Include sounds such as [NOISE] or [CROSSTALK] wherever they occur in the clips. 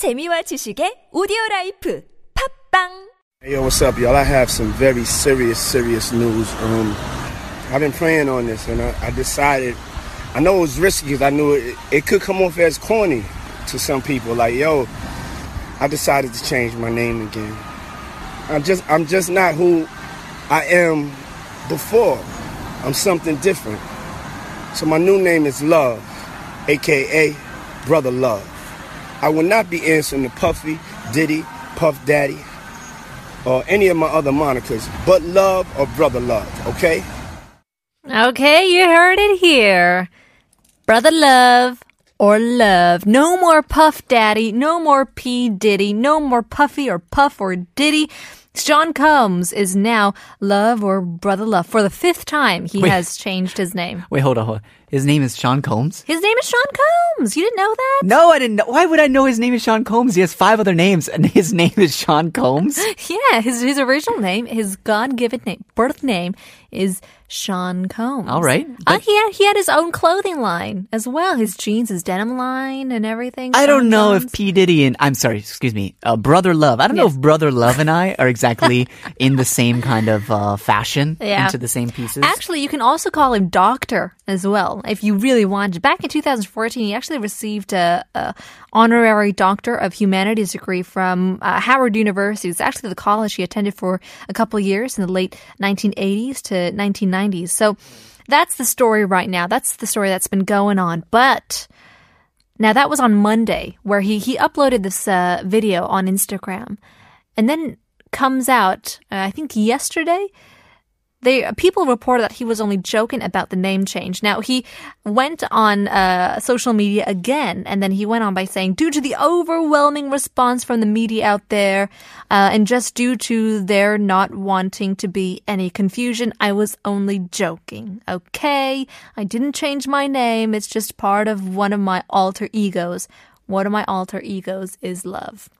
재미와 지식의 오디오 라이프 팝빵 Hey, yo, what's up, y'all? I have some very serious, serious news. Um, I've been praying on this, and I, I decided. I know it was risky because I knew it, it could come off as corny to some people. Like, yo, I decided to change my name again. I'm just, I'm just not who I am before. I'm something different. So my new name is Love, aka Brother Love. I will not be answering to Puffy, Diddy, Puff Daddy, or any of my other monikers, but Love or Brother Love, okay? Okay, you heard it here. Brother Love or Love. No more Puff Daddy, no more P. Diddy, no more Puffy or Puff or Diddy. Sean Combs is now Love or Brother Love. For the fifth time, he Wait. has changed his name. Wait, hold on, hold on. His name is Sean Combs? His name is Sean Combs. You didn't know that? No, I didn't know. Why would I know his name is Sean Combs? He has five other names, and his [LAUGHS] name is Sean Combs? [LAUGHS] Yeah, his his original name, his God given name, birth name, is Sean Combs. All right, Uh, he had he had his own clothing line as well. His jeans, his denim line, and everything. I don't know Combs. if P. Diddy and, I'm sorry, excuse me, uh, Brother Love. I don't know if Brother Love and I are exactly [LAUGHS] in the same kind of uh, fashion, Yeah. into the same pieces. Actually, you can also call him Doctor as well if you really wanted. Back in 2014, he actually received a, a honorary Doctor of Humanities degree from uh, Howard University. It's actually the college he attended for a couple years in the late 1980s to 1990s. So that's the story right now. That's the story that's been going on. But now that was on Monday, where he he uploaded this uh, video on Instagram, and then comes out. Uh, I think yesterday they people reported that he was only joking about the name change. Now he went on uh, social media again, and then he went on by saying, "Due to the overwhelming response from the media out there, uh, and just due to their not wanting to be any confusion, I was only joking. Okay, I didn't change my name. It's just part of one of my alter egos. One of my alter egos is love.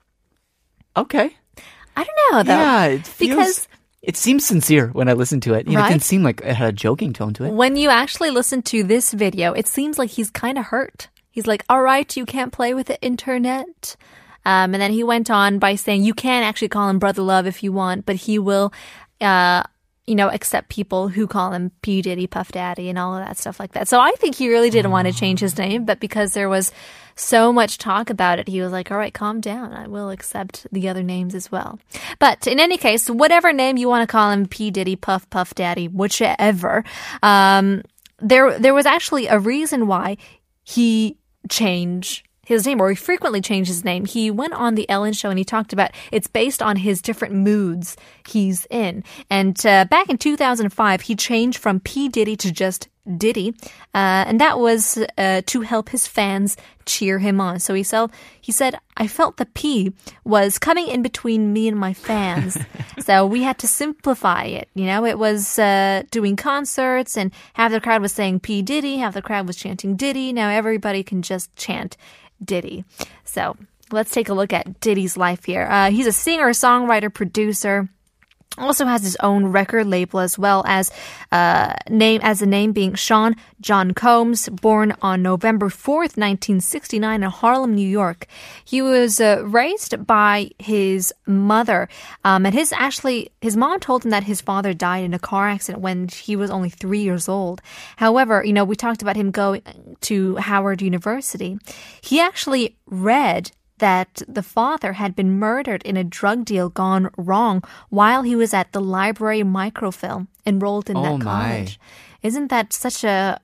okay. I don't know though, Yeah, it feels, because." It seems sincere when I listen to it. You know, it Right? didn't seem like it had a joking tone to it. When you actually listen to this video, it seems like he's kind of hurt. He's like, all right, you can't play with the internet. Um, and then he went on by saying, you can actually call him Brother Love if you want, but he will, uh, you know, accept people who call him P. Diddy, Puff Daddy, and all of that stuff like that. So I think he really didn't want to change his name, but because there was so much talk about it, he was like, all right, calm down. I will accept the other names as well. But in any case, whatever name you want to call him, P. Diddy, Puff, Puff Daddy, whichever, um, there, there was actually a reason why he changed his name, or he frequently changed his name. He went on the Ellen show and he talked about it's based on his different moods he's in. And uh, back in 2005, he changed from P. Diddy to just Diddy, uh, and that was uh, to help his fans cheer him on. So he said, he said, I felt the P was coming in between me and my fans, [LAUGHS] so we had to simplify it. You know, it was uh, doing concerts, and half the crowd was saying P Diddy, half the crowd was chanting Diddy. Now everybody can just chant Diddy. So let's take a look at Diddy's life here. Uh, he's a singer, songwriter, producer also has his own record label as well as uh, name as the name being Sean John Combs, born on November 4th, 1969 in Harlem, New York. He was uh, raised by his mother, um, and his actually his mom told him that his father died in a car accident when he was only three years old. However, you know we talked about him going to Howard University. He actually read that the father had been murdered in a drug deal gone wrong while he was at the library microfilm enrolled in Oh, that my. college. Isn't that such a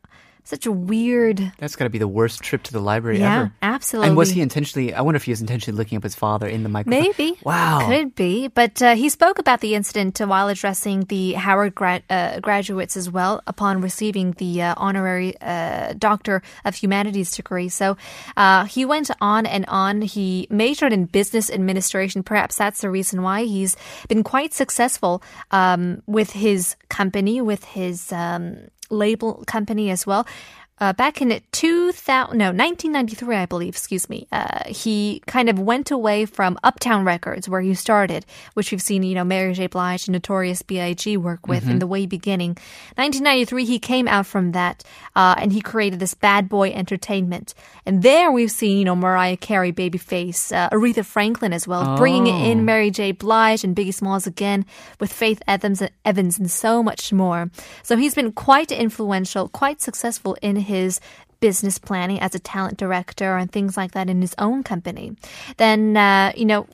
such a weird That's got to be the worst trip to the library Yeah, ever. absolutely. And was he intentionally? I wonder if he was intentionally looking up his father in the microphone. Maybe. Wow. Could be. But uh, he spoke about the incident uh, while addressing the Howard gra- uh, graduates as well upon receiving the uh, honorary uh, Doctor of Humanities degree. So uh, he went on and on. He majored in business administration. Perhaps that's the reason why he's been quite successful um, with his company, with his um, label company as well. Uh, back in 2000, no, 1993, I believe, excuse me, uh, he kind of went away from Uptown Records, where he started, which we've seen, you know, Mary J. Blige and Notorious B.I.G. work with in the way beginning. 1993, he came out from that, uh, and he created this Bad Boy Entertainment. And there we've seen, you know, Mariah Carey, Babyface, uh, Aretha Franklin as well, bringing in Mary J. Blige and Biggie Smalls again with Faith Evans, Evans and so much more. So he's been quite influential, quite successful in his business planning as a talent director and things like that in his own company. Then, uh, you know,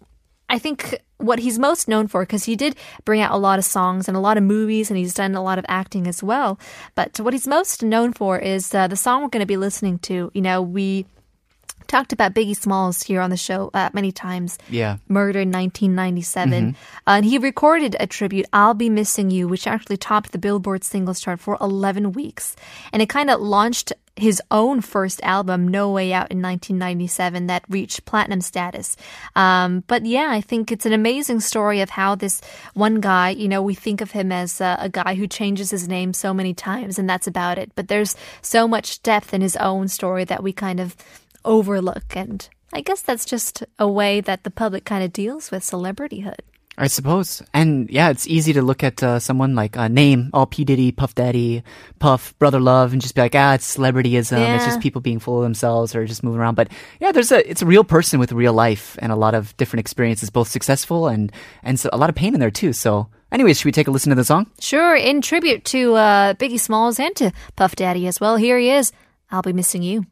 I think what he's most known for, because he did bring out a lot of songs and a lot of movies, and he's done a lot of acting as well. But what he's most known for is uh, the song we're going to be listening to. You know, we talked about Biggie Smalls here on the show uh, many times. Yeah. Murder in 1997. Uh, and he recorded a tribute, I'll Be Missing You, which actually topped the Billboard singles chart for 11 weeks. And it kind of launched his own first album, No Way Out, in 1997, that reached platinum status. Um, but yeah, I think it's an amazing story of how this one guy, you know, we think of him as a, a guy who changes his name so many times, and that's about it. But there's so much depth in his own story that we kind of overlook. And I guess that's just a way that the public kind of deals with celebrityhood. I suppose. And yeah, it's easy to look at uh, someone like a name, all P. Diddy, Puff Daddy, Puff, Brother Love, and just be like, ah, it's celebrityism. It's just people being full of themselves or just moving around. But yeah, there's a, it's a real person with real life and a lot of different experiences, both successful and, and so a lot of pain in there too. So anyways, should we take a listen to the song? Sure, in tribute to uh, Biggie Smalls and to Puff Daddy as well. Here he is. I'll be missing you.